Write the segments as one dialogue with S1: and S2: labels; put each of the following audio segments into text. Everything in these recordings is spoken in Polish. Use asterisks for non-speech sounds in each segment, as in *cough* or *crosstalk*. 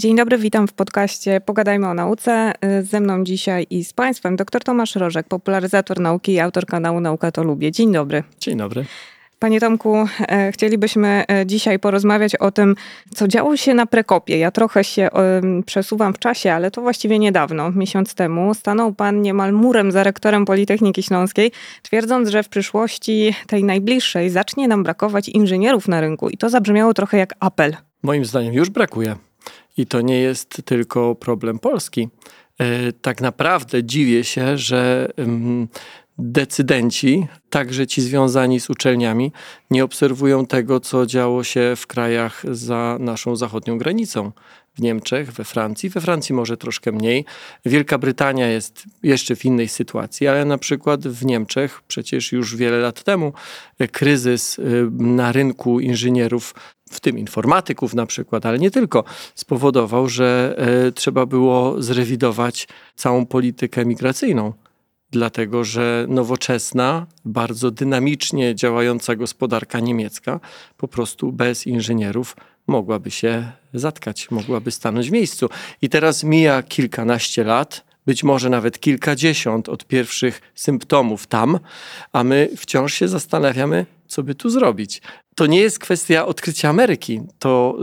S1: Dzień dobry, witam w podcaście Pogadajmy o nauce. Ze mną dzisiaj i z Państwem dr Tomasz Rożek, popularyzator nauki i autor kanału Nauka to Lubię. Dzień dobry.
S2: Dzień dobry.
S1: Panie Tomku, e, chcielibyśmy e, dzisiaj porozmawiać o tym, co działo się na Prekopie. Ja trochę się przesuwam w czasie, ale to właściwie niedawno, miesiąc temu, stanął pan niemal murem za rektorem Politechniki Śląskiej, twierdząc, że w przyszłości tej najbliższej zacznie nam brakować inżynierów na rynku. I to zabrzmiało trochę jak apel.
S2: Moim zdaniem już brakuje. I to nie jest tylko problem Polski. E, tak naprawdę dziwię się, że decydenci, także ci związani z uczelniami, nie obserwują tego, co działo się w krajach za naszą zachodnią granicą. W Niemczech, we Francji. We Francji może troszkę mniej. Wielka Brytania jest jeszcze w innej sytuacji, ale na przykład w Niemczech przecież już wiele lat temu kryzys y, na rynku inżynierów w tym informatyków na przykład, ale nie tylko, spowodował, że e, trzeba było zrewidować całą politykę migracyjną. Dlatego, że nowoczesna, bardzo dynamicznie działająca gospodarka niemiecka po prostu bez inżynierów mogłaby się zatkać, mogłaby stanąć w miejscu. I teraz mija kilkanaście lat, być może nawet kilkadziesiąt od pierwszych symptomów tam, a my wciąż się zastanawiamy, co by tu zrobić. To nie jest kwestia odkrycia Ameryki. To,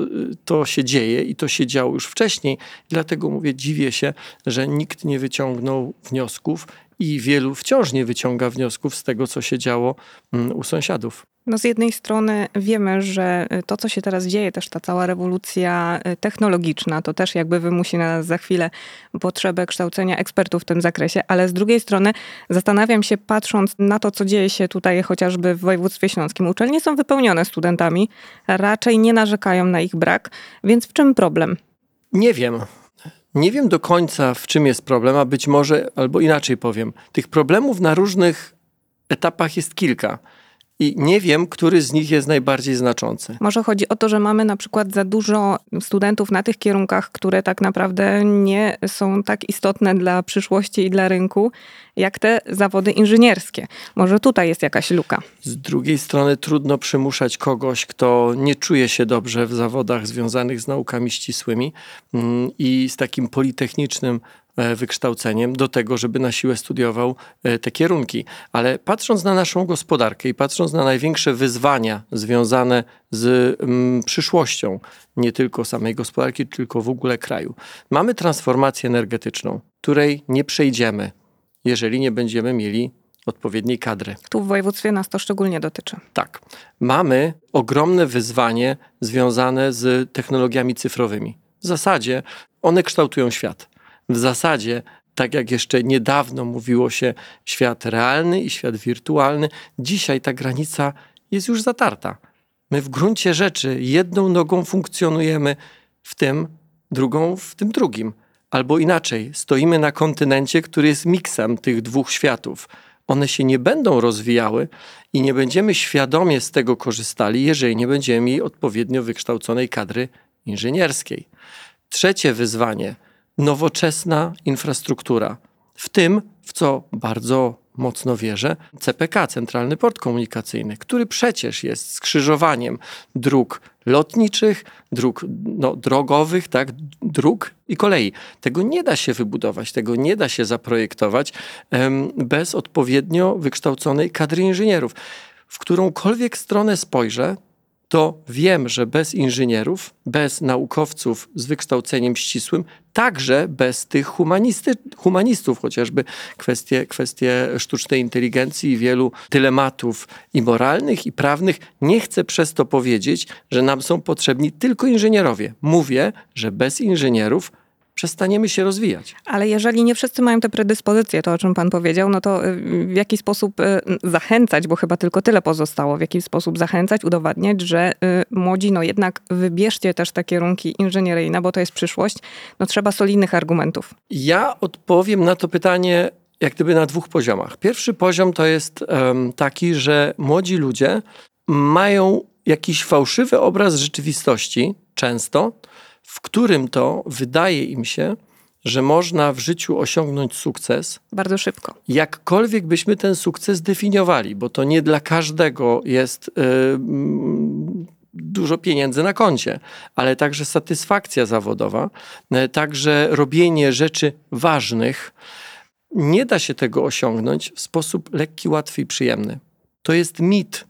S2: to się dzieje i to się działo już wcześniej. Dlatego mówię, dziwię się, że nikt nie wyciągnął wniosków i wielu wciąż nie wyciąga wniosków z tego, co się działo mm, u sąsiadów.
S1: No z jednej strony wiemy, że to, co się teraz dzieje, też ta cała rewolucja y, technologiczna, to też jakby wymusi na nas za chwilę potrzebę kształcenia ekspertów w tym zakresie, ale z drugiej strony zastanawiam się, patrząc na to, co dzieje się tutaj chociażby w województwie śląskim. Uczelnie są wypełnione studentami, raczej nie narzekają na ich brak, więc w czym problem?
S2: Nie wiem. Nie wiem do końca, w czym jest problem, a być może, albo inaczej powiem, tych problemów na różnych etapach jest kilka. I nie wiem, który z nich jest najbardziej znaczący.
S1: Może chodzi o to, że mamy na przykład za dużo studentów na tych kierunkach, które tak naprawdę nie są tak istotne dla przyszłości i dla rynku, jak te zawody inżynierskie. Może tutaj jest jakaś luka.
S2: Z drugiej strony trudno przymuszać kogoś, kto nie czuje się dobrze w zawodach związanych z naukami ścisłymi mm, i z takim politechnicznym wykształceniem do tego, żeby na siłę studiował e, te kierunki. Ale patrząc na naszą gospodarkę i patrząc na największe wyzwania związane z mm, przyszłością, nie tylko samej gospodarki, tylko w ogóle kraju, mamy transformację energetyczną, której nie przejdziemy, jeżeli nie będziemy mieli odpowiedniej kadry.
S1: Tu w województwie nas to szczególnie dotyczy.
S2: Tak. Mamy ogromne wyzwanie związane z technologiami cyfrowymi. W zasadzie one kształtują świat w zasadzie, tak jak jeszcze niedawno mówiło się, świat realny i świat wirtualny, dzisiaj ta granica jest już zatarta. My w gruncie rzeczy jedną nogą funkcjonujemy w tym, drugą w tym drugim. Albo inaczej, stoimy na kontynencie, który jest miksem tych dwóch światów. One się nie będą rozwijały i nie będziemy świadomie z tego korzystali, jeżeli nie będziemy mieli odpowiednio wykształconej kadry inżynierskiej. Trzecie wyzwanie – nowoczesna infrastruktura. W tym, w co bardzo mocno wierzę, CPK, Centralny Port Komunikacyjny, który przecież jest skrzyżowaniem dróg lotniczych, dróg no, drogowych, tak, dróg i kolei. Tego nie da się wybudować, tego nie da się zaprojektować em, bez odpowiednio wykształconej kadry inżynierów. W którąkolwiek stronę spojrzę, to wiem, że bez inżynierów, bez naukowców z wykształceniem ścisłym, także bez tych humanisty, humanistów, chociażby kwestie, kwestie sztucznej inteligencji i wielu dylematów i moralnych, i prawnych, nie chcę przez to powiedzieć, że nam są potrzebni tylko inżynierowie. Mówię, że bez inżynierów przestaniemy się rozwijać.
S1: Ale jeżeli nie wszyscy mają te predyspozycje, to o czym pan powiedział, no to y, w jaki sposób y, zachęcać, bo chyba tylko tyle pozostało, w jaki sposób zachęcać, udowadniać, że y, młodzi, no jednak wybierzcie też te kierunki inżynieryjne, bo to jest przyszłość, no trzeba solidnych argumentów.
S2: Ja odpowiem na to pytanie jak gdyby na dwóch poziomach. Pierwszy poziom to jest taki, że młodzi ludzie mają jakiś fałszywy obraz rzeczywistości, często, w którym to wydaje im się, że można w życiu osiągnąć sukces.
S1: Bardzo szybko.
S2: Jakkolwiek byśmy ten sukces definiowali, bo to nie dla każdego jest yy, dużo pieniędzy na koncie, ale także satysfakcja zawodowa, e, także robienie rzeczy ważnych. Nie da się tego osiągnąć w sposób lekki, łatwy i przyjemny. To jest mit,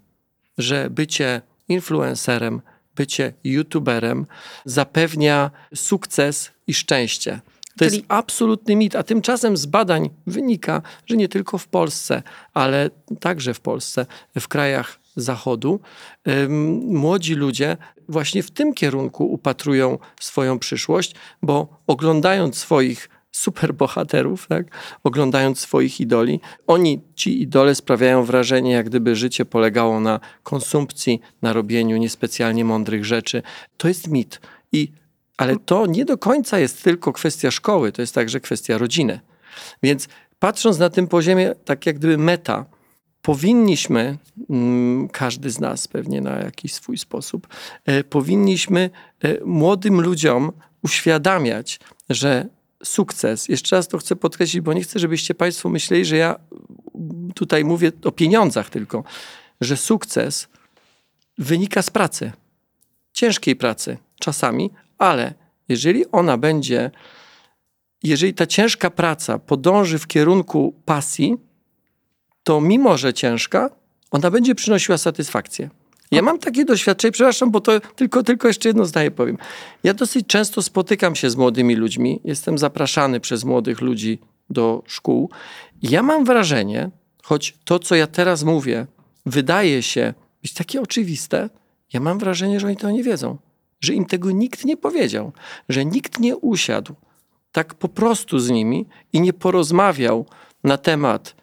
S2: że bycie influencerem, bycie youtuberem zapewnia sukces i szczęście. To Czyli... jest absolutny mit, a tymczasem z badań wynika, że nie tylko w Polsce, ale także w Polsce, w krajach Zachodu, młodzi ludzie właśnie w tym kierunku upatrują swoją przyszłość, bo oglądając swoich superbohaterów, tak? oglądając swoich idoli. Oni, ci idole, sprawiają wrażenie, jak gdyby życie polegało na konsumpcji, na robieniu niespecjalnie mądrych rzeczy. To jest mit. I, ale to nie do końca jest tylko kwestia szkoły, to jest także kwestia rodziny. Więc patrząc na tym poziomie, tak jak gdyby meta, powinniśmy, mm, każdy z nas pewnie na jakiś swój sposób, e, powinniśmy e, młodym ludziom uświadamiać, że sukces, jeszcze raz to chcę podkreślić, bo nie chcę, żebyście Państwo myśleli, że ja tutaj mówię o pieniądzach tylko, że sukces wynika z pracy, ciężkiej pracy czasami, ale jeżeli ona będzie, jeżeli ta ciężka praca podąży w kierunku pasji, to mimo, że ciężka, ona będzie przynosiła satysfakcję. Ja mam takie doświadczenie, przepraszam, bo to tylko, tylko jeszcze jedno zdanie powiem. Ja dosyć często spotykam się z młodymi ludźmi, jestem zapraszany przez młodych ludzi do szkół. Ja mam wrażenie, choć to, co ja teraz mówię, wydaje się być takie oczywiste, ja mam wrażenie, że oni to nie wiedzą, że im tego nikt nie powiedział, że nikt nie usiadł tak po prostu z nimi i nie porozmawiał na temat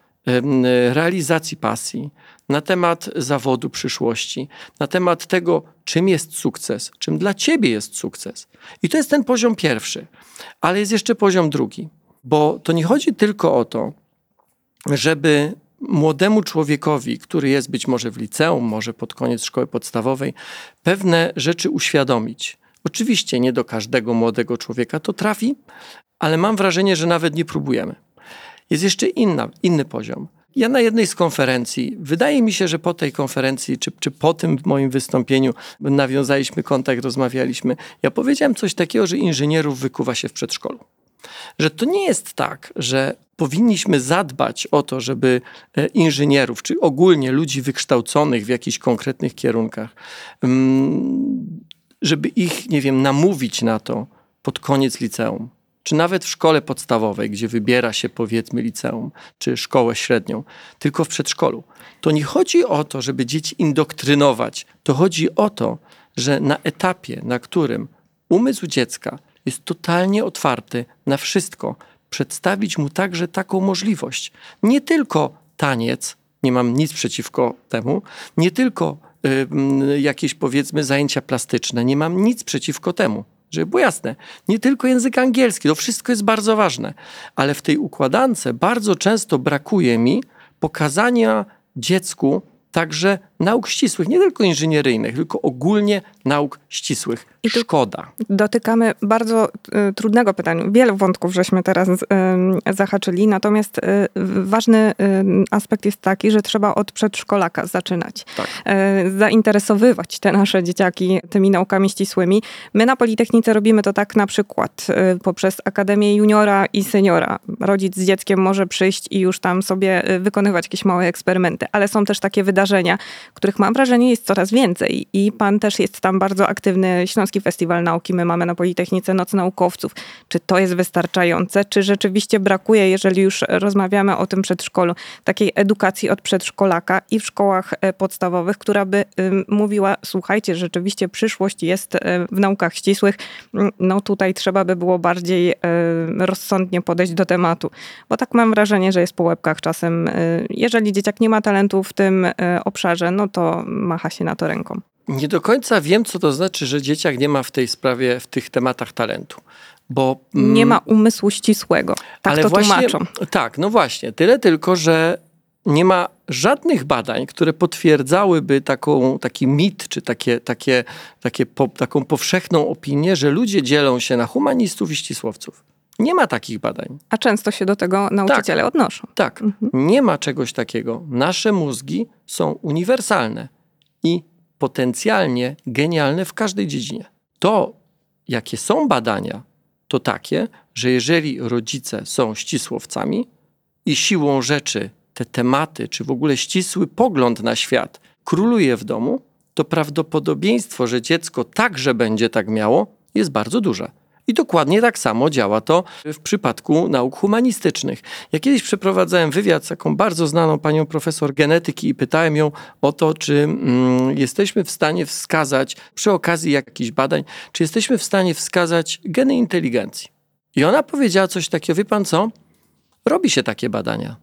S2: realizacji pasji, na temat zawodu przyszłości, na temat tego, czym jest sukces, czym dla ciebie jest sukces. I to jest ten poziom pierwszy. Ale jest jeszcze poziom drugi, bo to nie chodzi tylko o to, żeby młodemu człowiekowi, który jest być może w liceum, może pod koniec szkoły podstawowej, pewne rzeczy uświadomić. Oczywiście nie do każdego młodego człowieka to trafi, ale mam wrażenie, że nawet nie próbujemy. Jest jeszcze inna, inny poziom. Ja na jednej z konferencji, wydaje mi się, że po tej konferencji, czy, czy po tym moim wystąpieniu, nawiązaliśmy kontakt, rozmawialiśmy. Ja powiedziałem coś takiego, że inżynierów wykuwa się w przedszkolu. Że to nie jest tak, że powinniśmy zadbać o to, żeby e, inżynierów, czy ogólnie ludzi wykształconych w jakichś konkretnych kierunkach, mm, żeby ich, nie wiem, namówić na to pod koniec liceum czy nawet w szkole podstawowej, gdzie wybiera się powiedzmy liceum, czy szkołę średnią, tylko w przedszkolu. To nie chodzi o to, żeby dzieci indoktrynować. To chodzi o to, że na etapie, na którym umysł dziecka jest totalnie otwarty na wszystko, przedstawić mu także taką możliwość. Nie tylko taniec, nie mam nic przeciwko temu, nie tylko y, jakieś powiedzmy zajęcia plastyczne, nie mam nic przeciwko temu żeby było jasne, nie tylko język angielski, to wszystko jest bardzo ważne, ale w tej układance bardzo często brakuje mi pokazania dziecku także nauk ścisłych, nie tylko inżynieryjnych, tylko ogólnie nauk ścisłych. I Szkoda.
S1: Dotykamy bardzo y, trudnego pytania. Wiele wątków żeśmy teraz y, zahaczyli, natomiast y, ważny aspekt jest taki, że trzeba od przedszkolaka zaczynać. Tak. zainteresowywać te nasze dzieciaki tymi naukami ścisłymi. My na Politechnice robimy to tak na przykład poprzez Akademię Juniora i Seniora. Rodzic z dzieckiem może przyjść i już tam sobie wykonywać jakieś małe eksperymenty, ale są też takie wydarzenia, których mam wrażenie jest coraz więcej i pan też jest tam bardzo aktywny. Śląski Festiwal Nauki, my mamy na Politechnice Noc Naukowców. Czy to jest wystarczające? Czy rzeczywiście brakuje, jeżeli już rozmawiamy o tym przedszkolu, takiej edukacji od przedszkolaka i w szkołach e, podstawowych, która by mówiła, słuchajcie, rzeczywiście przyszłość jest e, w naukach ścisłych, mm, no tutaj trzeba by było bardziej e, rozsądnie podejść do tematu. Bo tak mam wrażenie, że jest po łebkach czasem. Jeżeli dzieciak nie ma talentu w tym obszarze, no to macha się na to ręką.
S2: Nie do końca wiem, co to znaczy, że dzieciak nie ma w tej sprawie, w tych tematach talentu. Bo,
S1: mm, nie ma umysłu ścisłego. Tak ale to właśnie, tłumaczą.
S2: Tak, no właśnie. Tyle tylko, że nie ma żadnych badań, które potwierdzałyby taką, taki mit, czy takie, takie, takie po, taką powszechną opinię, że ludzie dzielą się na humanistów i ścisłowców. Nie ma takich badań.
S1: A często się do tego nauczyciele
S2: tak,
S1: odnoszą.
S2: Tak, mhm. nie ma czegoś takiego. Nasze mózgi są uniwersalne i potencjalnie genialne w każdej dziedzinie. To, jakie są badania, to takie, że jeżeli rodzice są ścisłowcami i siłą rzeczy te tematy, czy w ogóle ścisły pogląd na świat króluje w domu, to prawdopodobieństwo, że dziecko także będzie tak miało, jest bardzo duże. I dokładnie tak samo działa to w przypadku nauk humanistycznych. Ja kiedyś przeprowadzałem wywiad z taką bardzo znaną panią profesor genetyki i pytałem ją o to, czy mm, jesteśmy w stanie wskazać, przy okazji jakichś badań, czy jesteśmy w stanie wskazać geny inteligencji. I ona powiedziała coś takiego, wie pan co? Robi się takie badania.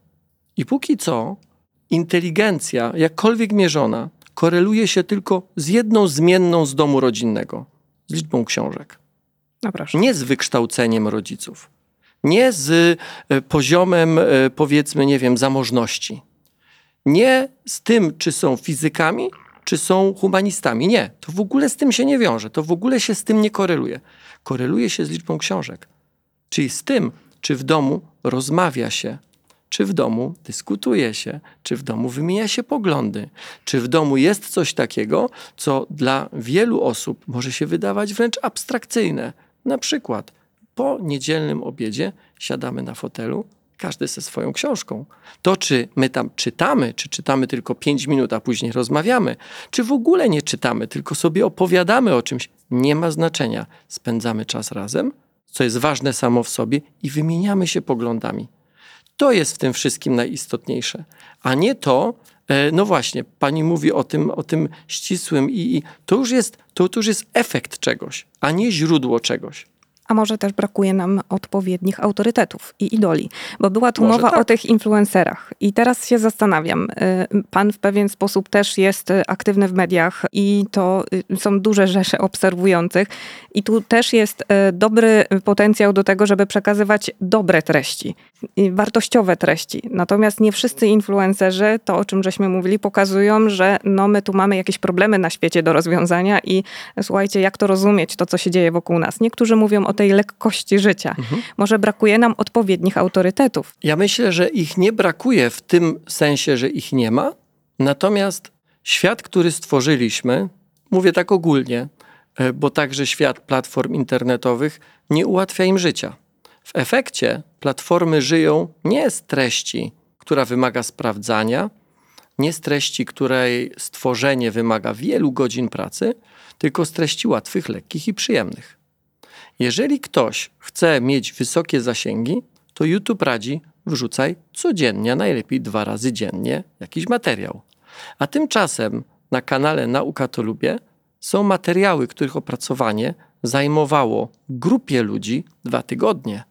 S2: I póki co inteligencja, jakkolwiek mierzona, koreluje się tylko z jedną zmienną z domu rodzinnego z liczbą książek.
S1: No
S2: nie z wykształceniem rodziców. Nie z e, poziomem, e, powiedzmy, nie wiem, zamożności. Nie z tym, czy są fizykami, czy są humanistami. Nie, to w ogóle z tym się nie wiąże. To w ogóle się z tym nie koreluje. Koreluje się z liczbą książek. Czyli z tym, czy w domu rozmawia się czy w domu dyskutuje się, czy w domu wymienia się poglądy, czy w domu jest coś takiego, co dla wielu osób może się wydawać wręcz abstrakcyjne. Na przykład po niedzielnym obiedzie siadamy na fotelu, każdy ze swoją książką. To, czy my tam czytamy, czy czytamy tylko pięć minut, a później rozmawiamy, czy w ogóle nie czytamy, tylko sobie opowiadamy o czymś, nie ma znaczenia. Spędzamy czas razem, co jest ważne samo w sobie, i wymieniamy się poglądami. To jest w tym wszystkim najistotniejsze, a nie to, e, no właśnie, pani mówi o tym, o tym ścisłym i, i to, już jest, to, to już jest efekt czegoś, a nie źródło czegoś
S1: a może też brakuje nam odpowiednich autorytetów i idoli. Bo była tu może mowa tak. o tych influencerach. I teraz się zastanawiam. Y, pan w pewien sposób też jest aktywny w mediach i to y, są duże rzesze obserwujących. I tu też jest y, dobry potencjał do tego, żeby przekazywać dobre treści, wartościowe treści. Natomiast nie wszyscy influencerzy, to o czym żeśmy mówili, pokazują, że no my tu mamy jakieś problemy na świecie do rozwiązania i słuchajcie, jak to rozumieć, to co się dzieje wokół nas. Niektórzy mówią o tej lekkości życia. Mhm. Może brakuje nam odpowiednich autorytetów.
S2: Ja myślę, że ich nie brakuje w tym sensie, że ich nie ma. Natomiast świat, który stworzyliśmy, mówię tak ogólnie, e, bo także świat platform internetowych nie ułatwia im życia. W efekcie platformy żyją nie z treści, która wymaga sprawdzania, nie z treści, której stworzenie wymaga wielu godzin pracy, tylko z treści łatwych, lekkich i przyjemnych. Jeżeli ktoś chce mieć wysokie zasięgi, to YouTube radzi wrzucaj codziennie, najlepiej dwa razy dziennie jakiś materiał. A tymczasem na kanale Nauka to Lubię są materiały, których opracowanie zajmowało grupie ludzi dwa tygodnie.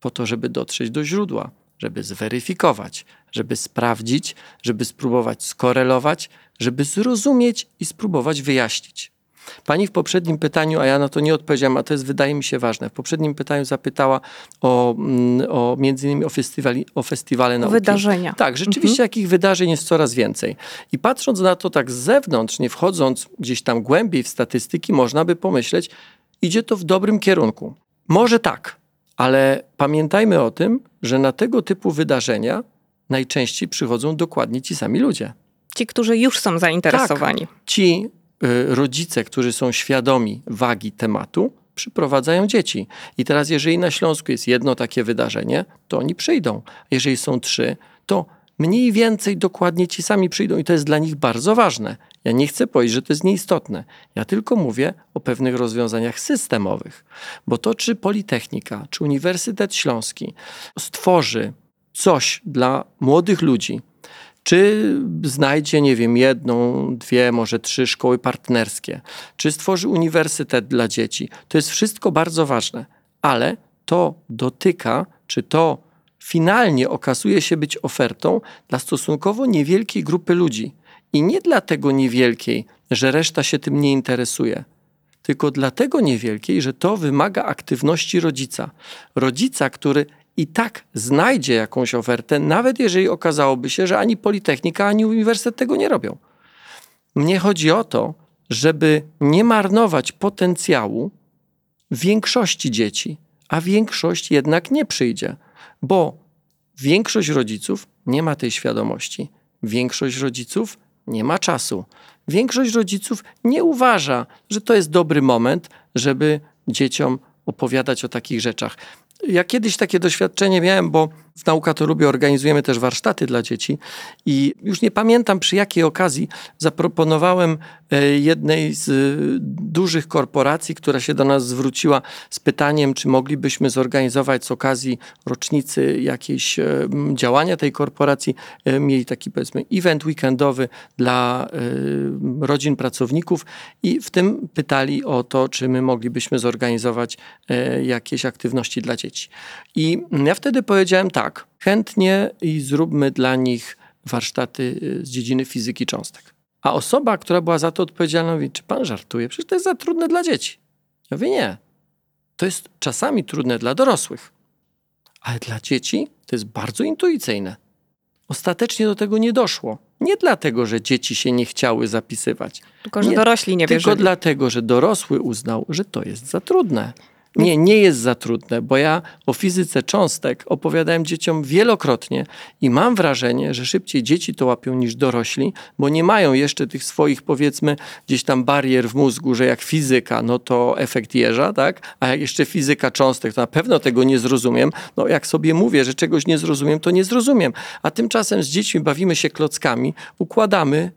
S2: Po to, żeby dotrzeć do źródła, żeby zweryfikować, żeby sprawdzić, żeby spróbować skorelować, żeby zrozumieć i spróbować wyjaśnić. Pani w poprzednim pytaniu, a ja na to nie odpowiedziałam, a to jest wydaje mi się ważne. W poprzednim pytaniu zapytała o, mm, o między innymi o, festiwali, o festiwale nauki.
S1: Wydarzenia.
S2: Tak, rzeczywiście mhm. takich wydarzeń jest coraz więcej. I patrząc na to tak z zewnątrz, nie wchodząc gdzieś tam głębiej w statystyki, można by pomyśleć, idzie to w dobrym kierunku. Może tak, ale pamiętajmy o tym, że na tego typu wydarzenia najczęściej przychodzą dokładnie ci sami ludzie.
S1: Ci, którzy już są zainteresowani. Tak,
S2: ci rodzice, którzy są świadomi wagi tematu, przyprowadzają dzieci. I teraz, jeżeli na Śląsku jest jedno takie wydarzenie, to oni przyjdą. Jeżeli są trzy, to mniej więcej dokładnie ci sami przyjdą i to jest dla nich bardzo ważne. Ja nie chcę powiedzieć, że to jest nieistotne. Ja tylko mówię o pewnych rozwiązaniach systemowych. Bo to, czy Politechnika, czy Uniwersytet Śląski stworzy coś dla młodych ludzi, czy znajdzie, nie wiem, jedną, dwie, może trzy szkoły partnerskie, czy stworzy uniwersytet dla dzieci. To jest wszystko bardzo ważne, ale to dotyka, czy to finalnie okazuje się być ofertą dla stosunkowo niewielkiej grupy ludzi. I nie dlatego niewielkiej, że reszta się tym nie interesuje, tylko dlatego niewielkiej, że to wymaga aktywności rodzica. Rodzica, który i tak znajdzie jakąś ofertę, nawet jeżeli okazałoby się, że ani Politechnika, ani Uniwersytet tego nie robią. Mnie chodzi o to, żeby nie marnować potencjału większości dzieci, a większość jednak nie przyjdzie, bo większość rodziców nie ma tej świadomości. Większość rodziców nie ma czasu. większość rodziców nie uważa, że to jest dobry moment, żeby dzieciom opowiadać o takich rzeczach. Ja kiedyś takie doświadczenie miałem, bo w Nauka to lubię, organizujemy też warsztaty dla dzieci i już nie pamiętam przy jakiej okazji zaproponowałem e, jednej z e, dużych korporacji, która się do nas zwróciła z pytaniem, czy moglibyśmy zorganizować z okazji rocznicy jakieś e, działania tej korporacji. Mieli taki powiedzmy event weekendowy dla rodzin pracowników i w tym pytali o to, czy my moglibyśmy zorganizować jakieś aktywności dla dzieci. I ja wtedy powiedziałem tak, tak, chętnie i zróbmy dla nich warsztaty y, z dziedziny fizyki cząstek. A osoba, która była za to odpowiedzialna, mówi, czy pan żartuje? Przecież to jest za trudne dla dzieci. Ja mówię, nie. To jest czasami trudne dla dorosłych, ale dla dzieci to jest bardzo intuicyjne. Ostatecznie do tego nie doszło. Nie dlatego, że dzieci się nie chciały zapisywać.
S1: Tylko, że nie, dorośli nie
S2: wierzyli. Tylko dlatego, że dorosły uznał, że to jest za trudne. Nie, nie jest za trudne, bo ja o fizyce cząstek opowiadałem dzieciom wielokrotnie i mam wrażenie, że szybciej dzieci to łapią niż dorośli, bo nie mają jeszcze tych swoich, powiedzmy, gdzieś tam barier w mózgu, że jak fizyka, no to efekt jeża, tak? A jak jeszcze fizyka cząstek, to na pewno tego nie zrozumiem. No jak sobie mówię, że czegoś nie zrozumiem, to nie zrozumiem. A tymczasem z dziećmi bawimy się klockami, układamy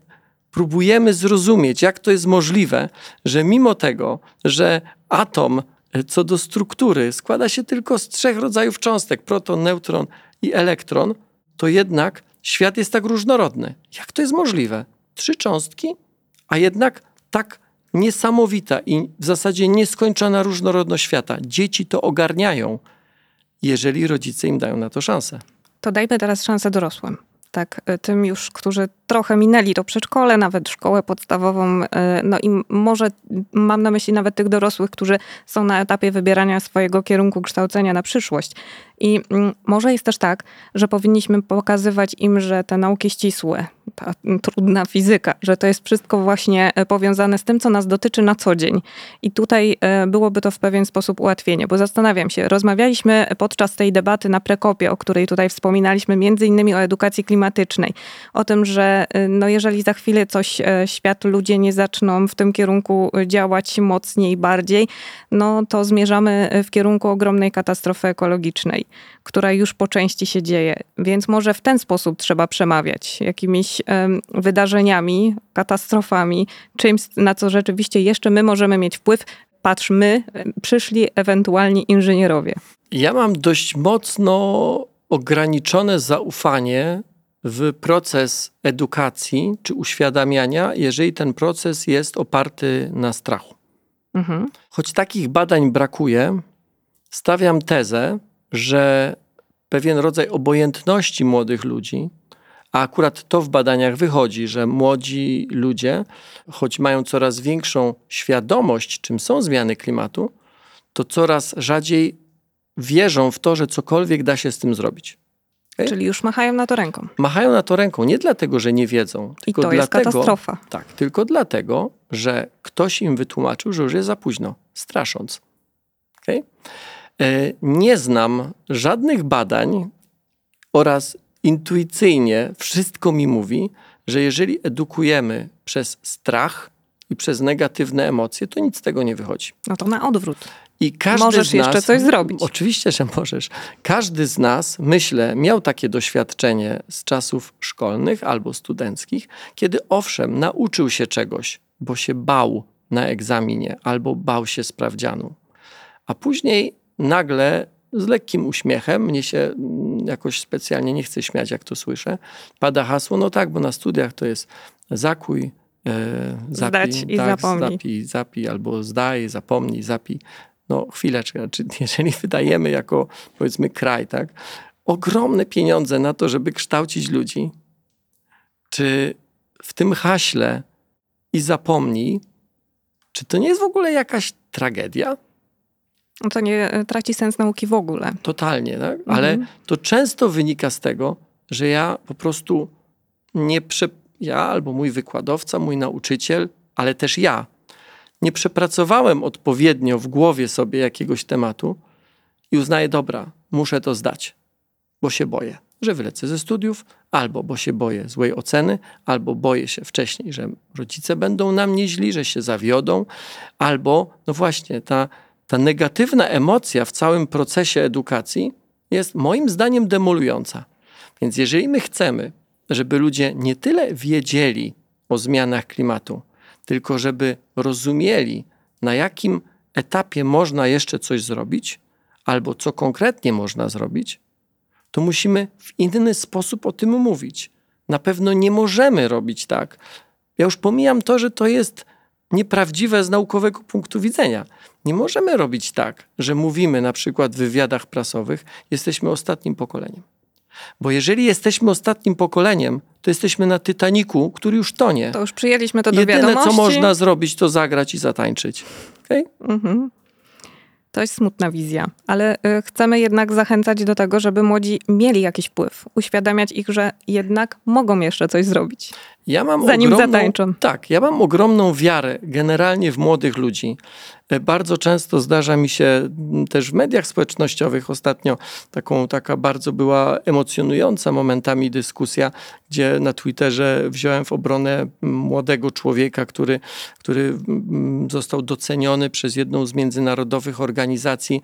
S2: próbujemy zrozumieć, jak to jest możliwe, że mimo tego, że atom co do struktury składa się tylko z trzech rodzajów cząstek proton, neutron i elektron to jednak świat jest tak różnorodny. Jak to jest możliwe? Trzy cząstki, a jednak tak niesamowita i w zasadzie nieskończona różnorodność świata. Dzieci to ogarniają, jeżeli rodzice im dają na to szansę.
S1: To dajmy teraz szansę dorosłym tak, y, tym już, którzy trochę minęli to przedszkole, nawet szkołę podstawową, y, no i może mam na myśli nawet tych dorosłych, którzy są na etapie wybierania swojego kierunku kształcenia na przyszłość. I mm, może jest też tak, że powinniśmy pokazywać im, że te nauki ścisłe, ta trudna fizyka, że to jest wszystko właśnie e, powiązane z tym, co nas dotyczy na co dzień. I tutaj e, byłoby to w pewien sposób ułatwienie, bo zastanawiam się, rozmawialiśmy podczas tej debaty na Prekopie, o której tutaj wspominaliśmy, między innymi o edukacji klimatycznej, o tym, że e, no jeżeli za chwilę coś świat, ludzie nie zaczną w tym kierunku działać mocniej, bardziej, no to zmierzamy w kierunku ogromnej katastrofy ekologicznej która już po części się dzieje. Więc może w ten sposób trzeba przemawiać, jakimiś wydarzeniami, katastrofami, czymś, na co rzeczywiście jeszcze my możemy mieć wpływ. Patrz, my, przyszli ewentualni inżynierowie.
S2: Ja mam dość mocno ograniczone zaufanie w proces edukacji czy uświadamiania, jeżeli ten proces jest oparty na strachu. Mhm. Choć takich badań brakuje, stawiam tezę, że pewien rodzaj obojętności młodych ludzi, a akurat to w badaniach wychodzi, że młodzi ludzie, choć mają coraz większą świadomość, czym są zmiany klimatu, to coraz rzadziej wierzą w to, że cokolwiek da się z tym zrobić.
S1: Okay? Czyli już machają na to ręką.
S2: Machają na to ręką nie dlatego, że nie wiedzą.
S1: Tylko I to dlatego, jest katastrofa.
S2: Tak, tylko dlatego, że ktoś im wytłumaczył, że już jest za późno, strasząc. Okay? E, nie znam żadnych badań oraz intuicyjnie wszystko mi mówi, że jeżeli edukujemy przez strach i przez negatywne emocje, to nic z tego nie wychodzi.
S1: No to na odwrót.
S2: I każdy
S1: możesz
S2: z nas,
S1: jeszcze coś zrobić.
S2: Oczywiście, że możesz. Każdy z nas, myślę, miał takie doświadczenie z czasów szkolnych albo studenckich, kiedy owszem, nauczył się czegoś, bo się bał na egzaminie albo bał się sprawdzianu. A później nagle z lekkim uśmiechem, mnie się mm, jakoś specjalnie nie chce śmiać, jak to słyszę, pada hasło, no tak, bo na studiach to jest zakuj,
S1: e, zapij, Zdać i tak, zapomnij.
S2: Zapij, zapij, albo zdaj, zapomnij, zapij. No chwileczkę, czy *laughs* jeżeli wydajemy jako powiedzmy kraj, tak, ogromne pieniądze na to, żeby kształcić ludzi, czy w tym haśle i zapomnij, czy to nie jest w ogóle jakaś tragedia?
S1: No to nie e, traci sens nauki w ogóle.
S2: Totalnie, tak? Ale mhm. to często wynika z tego, że ja po prostu nie prze... ja albo mój wykładowca, mój nauczyciel, ale też ja nie przepracowałem odpowiednio w głowie sobie jakiegoś tematu i uznaję, dobra, muszę to zdać, bo się boję. że wylecę ze studiów, albo bo się boję złej oceny, albo boję się wcześniej, że rodzice będą na mnie źli, że się zawiodą, albo no właśnie ta, ta negatywna emocja w całym procesie edukacji jest moim zdaniem demolująca. Więc jeżeli my chcemy, żeby ludzie nie tyle wiedzieli o zmianach klimatu, tylko żeby rozumieli, na jakim etapie można jeszcze coś zrobić, albo co konkretnie można zrobić, to musimy w inny sposób o tym mówić. Na pewno nie możemy robić tak. Ja już pomijam to, że to jest nieprawdziwe z naukowego punktu widzenia. Nie możemy robić tak, że mówimy na przykład w wywiadach prasowych, jesteśmy ostatnim pokoleniem. Bo jeżeli jesteśmy ostatnim pokoleniem, to jesteśmy na Titaniku, który już tonie.
S1: To już przyjęliśmy to do
S2: Jedyne,
S1: wiadomości.
S2: co można zrobić, to zagrać i zatańczyć. Okay?
S1: Mhm. To jest smutna wizja, ale y, chcemy jednak zachęcać do tego, żeby młodzi mieli jakiś wpływ, uświadamiać ich, że jednak mogą jeszcze coś zrobić.
S2: Ja mam
S1: Zanim
S2: ogromną,
S1: zatańczą.
S2: Tak, ja mam ogromną wiarę generalnie w młodych ludzi. E, Bardzo często zdarza mi się też w mediach społecznościowych ostatnio taką, taka bardzo była emocjonująca momentami dyskusja, gdzie na Twitterze wziąłem w obronę młodego człowieka, który, który został doceniony przez jedną z międzynarodowych organizacji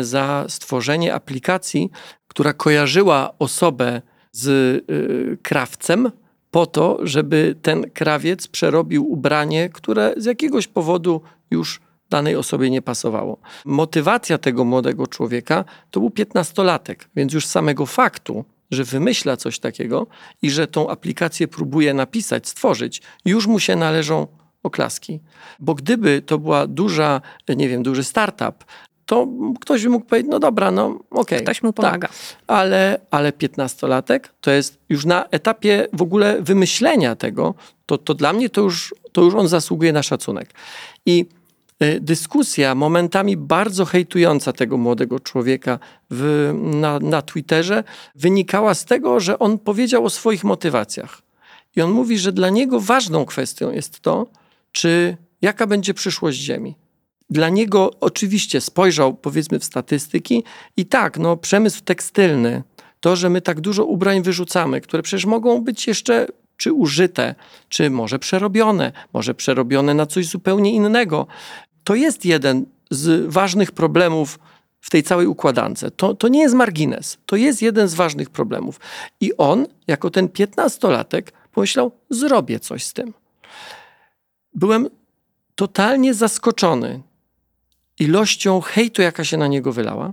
S2: za stworzenie aplikacji, która kojarzyła osobę z y, krawcem, po to, żeby ten krawiec przerobił ubranie, które z jakiegoś powodu już danej osobie nie pasowało. Motywacja tego młodego człowieka to był piętnastolatek, więc już samego faktu, że wymyśla coś takiego i że tą aplikację próbuje napisać, stworzyć, już mu się należą oklaski. Bo gdyby to była duża, nie wiem, duży startup, to ktoś by mógł powiedzieć, no dobra, no okej.
S1: Ktoś mu
S2: tak,
S1: pomaga.
S2: ale, ale 15-latek to jest już na etapie w ogóle wymyślenia tego, to, to dla mnie to już, to już on zasługuje na szacunek. I y, dyskusja momentami bardzo hejtująca tego młodego człowieka w, na, na Twitterze wynikała z tego, że on powiedział o swoich motywacjach. I on mówi, że dla niego ważną kwestią jest to, czy jaka będzie przyszłość Ziemi dla niego oczywiście spojrzał powiedzmy w statystyki i tak, no przemysł tekstylny, to, że my tak dużo ubrań wyrzucamy, które przecież mogą być jeszcze czy użyte, czy może przerobione, może przerobione na coś zupełnie innego. To jest jeden z ważnych problemów w tej całej układance. To, to nie jest margines, to jest jeden z ważnych problemów. I on, jako ten piętnastolatek, pomyślał, zrobię coś z tym. Byłem totalnie zaskoczony ilością hejtu, jaka się na niego wylała,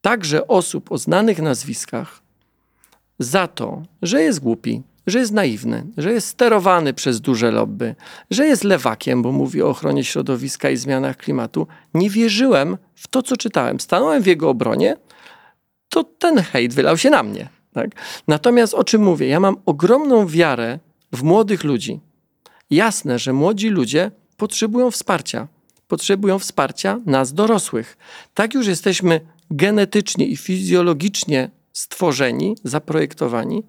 S2: także osób o znanych nazwiskach, za to, że jest głupi, że jest naiwny, że jest sterowany przez duże lobby, że jest lewakiem, bo mówi o ochronie środowiska i zmianach klimatu, nie wierzyłem w to, co czytałem. Stanąłem w jego obronie, to ten hejt wylał się na mnie. Tak? Natomiast o czym mówię? Ja mam ogromną wiarę w młodych ludzi. Jasne, że młodzi ludzie potrzebują wsparcia potrzebują wsparcia nas dorosłych. Tak już jesteśmy genetycznie i fizjologicznie stworzeni, zaprojektowani.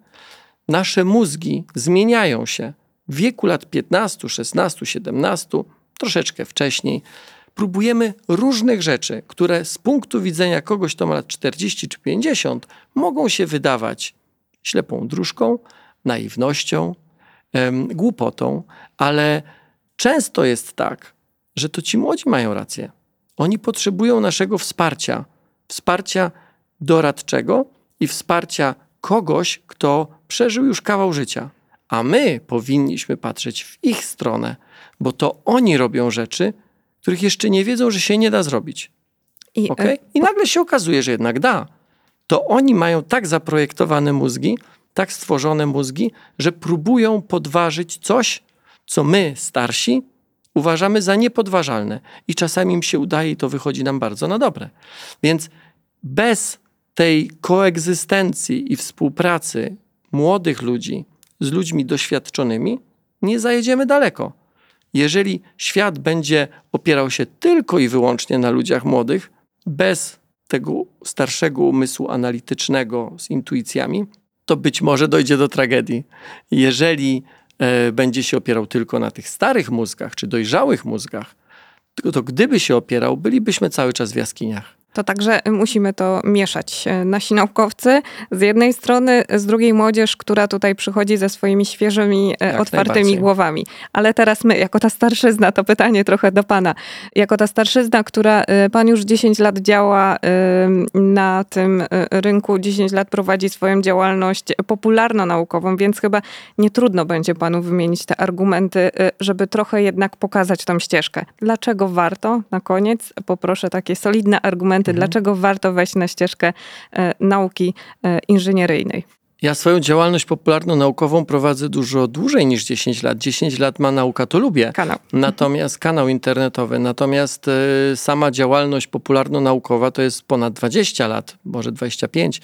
S2: Nasze mózgi zmieniają się w wieku lat 15, 16, 17, troszeczkę wcześniej. Próbujemy różnych rzeczy, które z punktu widzenia kogoś, kto ma lat 40 czy 50, mogą się wydawać ślepą dróżką, naiwnością, głupotą, ale często jest tak, że to ci młodzi mają rację. Oni potrzebują naszego wsparcia, wsparcia doradczego i wsparcia kogoś, kto przeżył już kawał życia. A my powinniśmy patrzeć w ich stronę, bo to oni robią rzeczy, których jeszcze nie wiedzą, że się nie da zrobić.
S1: I,
S2: Okay?
S1: y,
S2: I nagle się okazuje, że jednak da. To oni mają tak zaprojektowane mózgi, tak stworzone mózgi, że próbują podważyć coś, co my, starsi, uważamy za niepodważalne i czasami im się udaje i to wychodzi nam bardzo na dobre. Więc bez tej koegzystencji i współpracy młodych ludzi z ludźmi doświadczonymi nie zajedziemy daleko. Jeżeli świat będzie opierał się tylko i wyłącznie na ludziach młodych, bez tego starszego umysłu analitycznego z intuicjami, to być może dojdzie do tragedii. Jeżeli będzie się opierał tylko na tych starych mózgach czy dojrzałych mózgach, to, to gdyby się opierał, bylibyśmy cały czas w jaskiniach.
S1: To także musimy to mieszać. Nasi naukowcy z jednej strony, z drugiej młodzież, która tutaj przychodzi ze swoimi świeżymi, e, Jak otwartymi głowami. Ale teraz my, jako ta starszyzna, to pytanie trochę do pana. Jako ta starszyzna, która e, pan już 10 lat działa na tym rynku, 10 lat prowadzi swoją działalność popularno-naukową, więc chyba nie trudno będzie panu wymienić te argumenty, żeby trochę jednak pokazać tą ścieżkę. Dlaczego warto? Na koniec poproszę takie solidne argumenty, mhm. dlaczego warto wejść na ścieżkę e, nauki e, inżynieryjnej.
S2: Ja swoją działalność popularno-naukową prowadzę dużo dłużej niż 10 lat. 10 lat ma nauka, to lubię.
S1: Kanał.
S2: Natomiast kanał internetowy. Natomiast y, sama działalność popularno-naukowa to jest ponad 20 lat, może 25.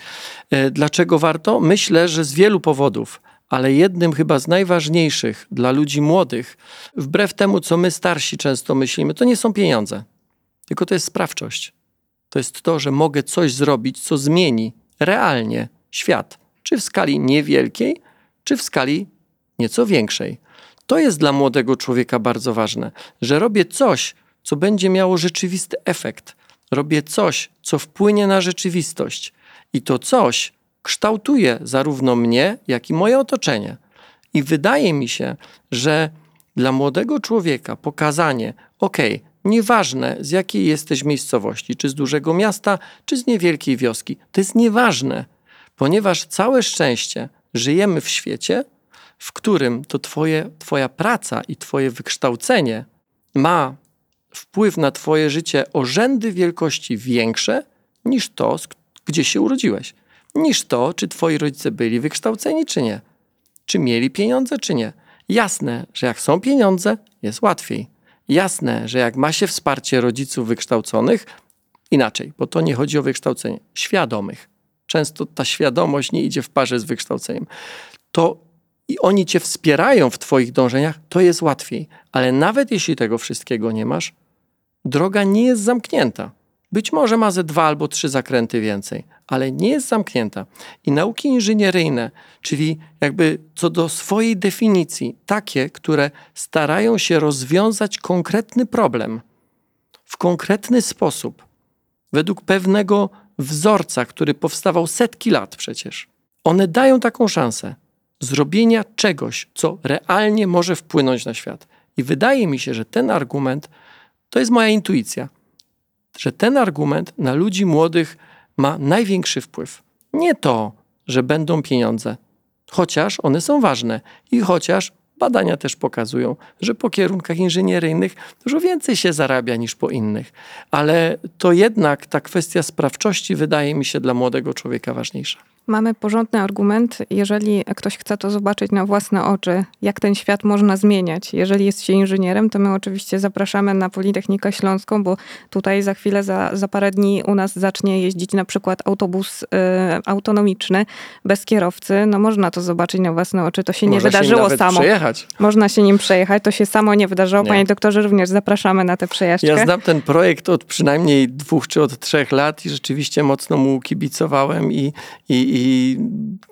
S2: Y, dlaczego warto? Myślę, że z wielu powodów ale jednym chyba z najważniejszych dla ludzi młodych, wbrew temu, co my starsi często myślimy, to nie są pieniądze, tylko to jest sprawczość. To jest to, że mogę coś zrobić, co zmieni realnie świat, czy w skali niewielkiej, czy w skali nieco większej. To jest dla młodego człowieka bardzo ważne, że robię coś, co będzie miało rzeczywisty efekt. Robię coś, co wpłynie na rzeczywistość. I to coś kształtuje zarówno mnie, jak i moje otoczenie. I wydaje mi się, że dla młodego człowieka pokazanie, ok, nieważne z jakiej jesteś miejscowości, czy z dużego miasta, czy z niewielkiej wioski, to jest nieważne, ponieważ całe szczęście żyjemy w świecie, w którym to twoje, Twoja praca i Twoje wykształcenie ma wpływ na Twoje życie o rzędy wielkości większe niż to, gdzie się urodziłeś niż to, czy twoi rodzice byli wykształceni, czy nie. Czy mieli pieniądze, czy nie. Jasne, że jak są pieniądze, jest łatwiej. Jasne, że jak ma się wsparcie rodziców wykształconych, inaczej, bo to nie chodzi o wykształcenie, świadomych. Często ta świadomość nie idzie w parze z wykształceniem. To i oni cię wspierają w twoich dążeniach, to jest łatwiej. Ale nawet jeśli tego wszystkiego nie masz, droga nie jest zamknięta. Być może ma ze dwa albo trzy zakręty więcej, ale nie jest zamknięta. I nauki inżynieryjne, czyli jakby co do swojej definicji, takie, które starają się rozwiązać konkretny problem w konkretny sposób, według pewnego wzorca, który powstawał setki lat przecież, one dają taką szansę zrobienia czegoś, co realnie może wpłynąć na świat. I wydaje mi się, że ten argument to jest moja intuicja że ten argument na ludzi młodych ma największy wpływ. Nie to, że będą pieniądze, chociaż one są ważne i chociaż badania też pokazują, że po kierunkach inżynieryjnych dużo więcej się zarabia niż po innych. Ale to jednak ta kwestia sprawczości wydaje mi się dla młodego człowieka ważniejsza.
S1: Mamy porządny argument, jeżeli ktoś chce to zobaczyć na własne oczy, jak ten świat można zmieniać. Jeżeli jest się inżynierem, to my oczywiście zapraszamy na Politechnikę Śląską, bo tutaj za chwilę, za, za parę dni u nas zacznie jeździć na przykład autobus y, autonomiczny bez kierowcy. No można to zobaczyć na własne oczy. To się Można nie wydarzyło
S2: się
S1: samo.
S2: Przejechać.
S1: Można się nim przejechać. To się samo nie wydarzyło. Nie. Panie doktorze, również zapraszamy na tę przejażdżkę.
S2: Ja znam ten projekt od przynajmniej dwóch czy od trzech lat i rzeczywiście mocno mu kibicowałem i, i i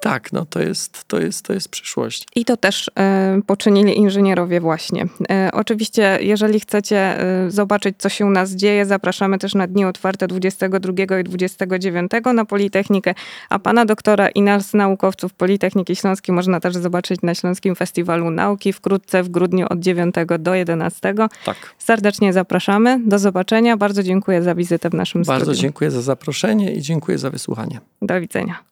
S2: tak, no to jest, to jest, to jest przyszłość.
S1: I to też e, poczynili inżynierowie właśnie. E, oczywiście, jeżeli chcecie e, zobaczyć, co się u nas dzieje, zapraszamy też na dni otwarte 22 i 29 na Politechnikę, a pana doktora i nas, naukowców Politechniki Śląskiej można też zobaczyć na Śląskim Festiwalu Nauki wkrótce w grudniu od 9 do 11.
S2: Tak.
S1: Serdecznie zapraszamy. Do zobaczenia. Bardzo dziękuję za wizytę w naszym
S2: Bardzo
S1: studiu.
S2: dziękuję za zaproszenie i dziękuję za wysłuchanie.
S1: Do widzenia.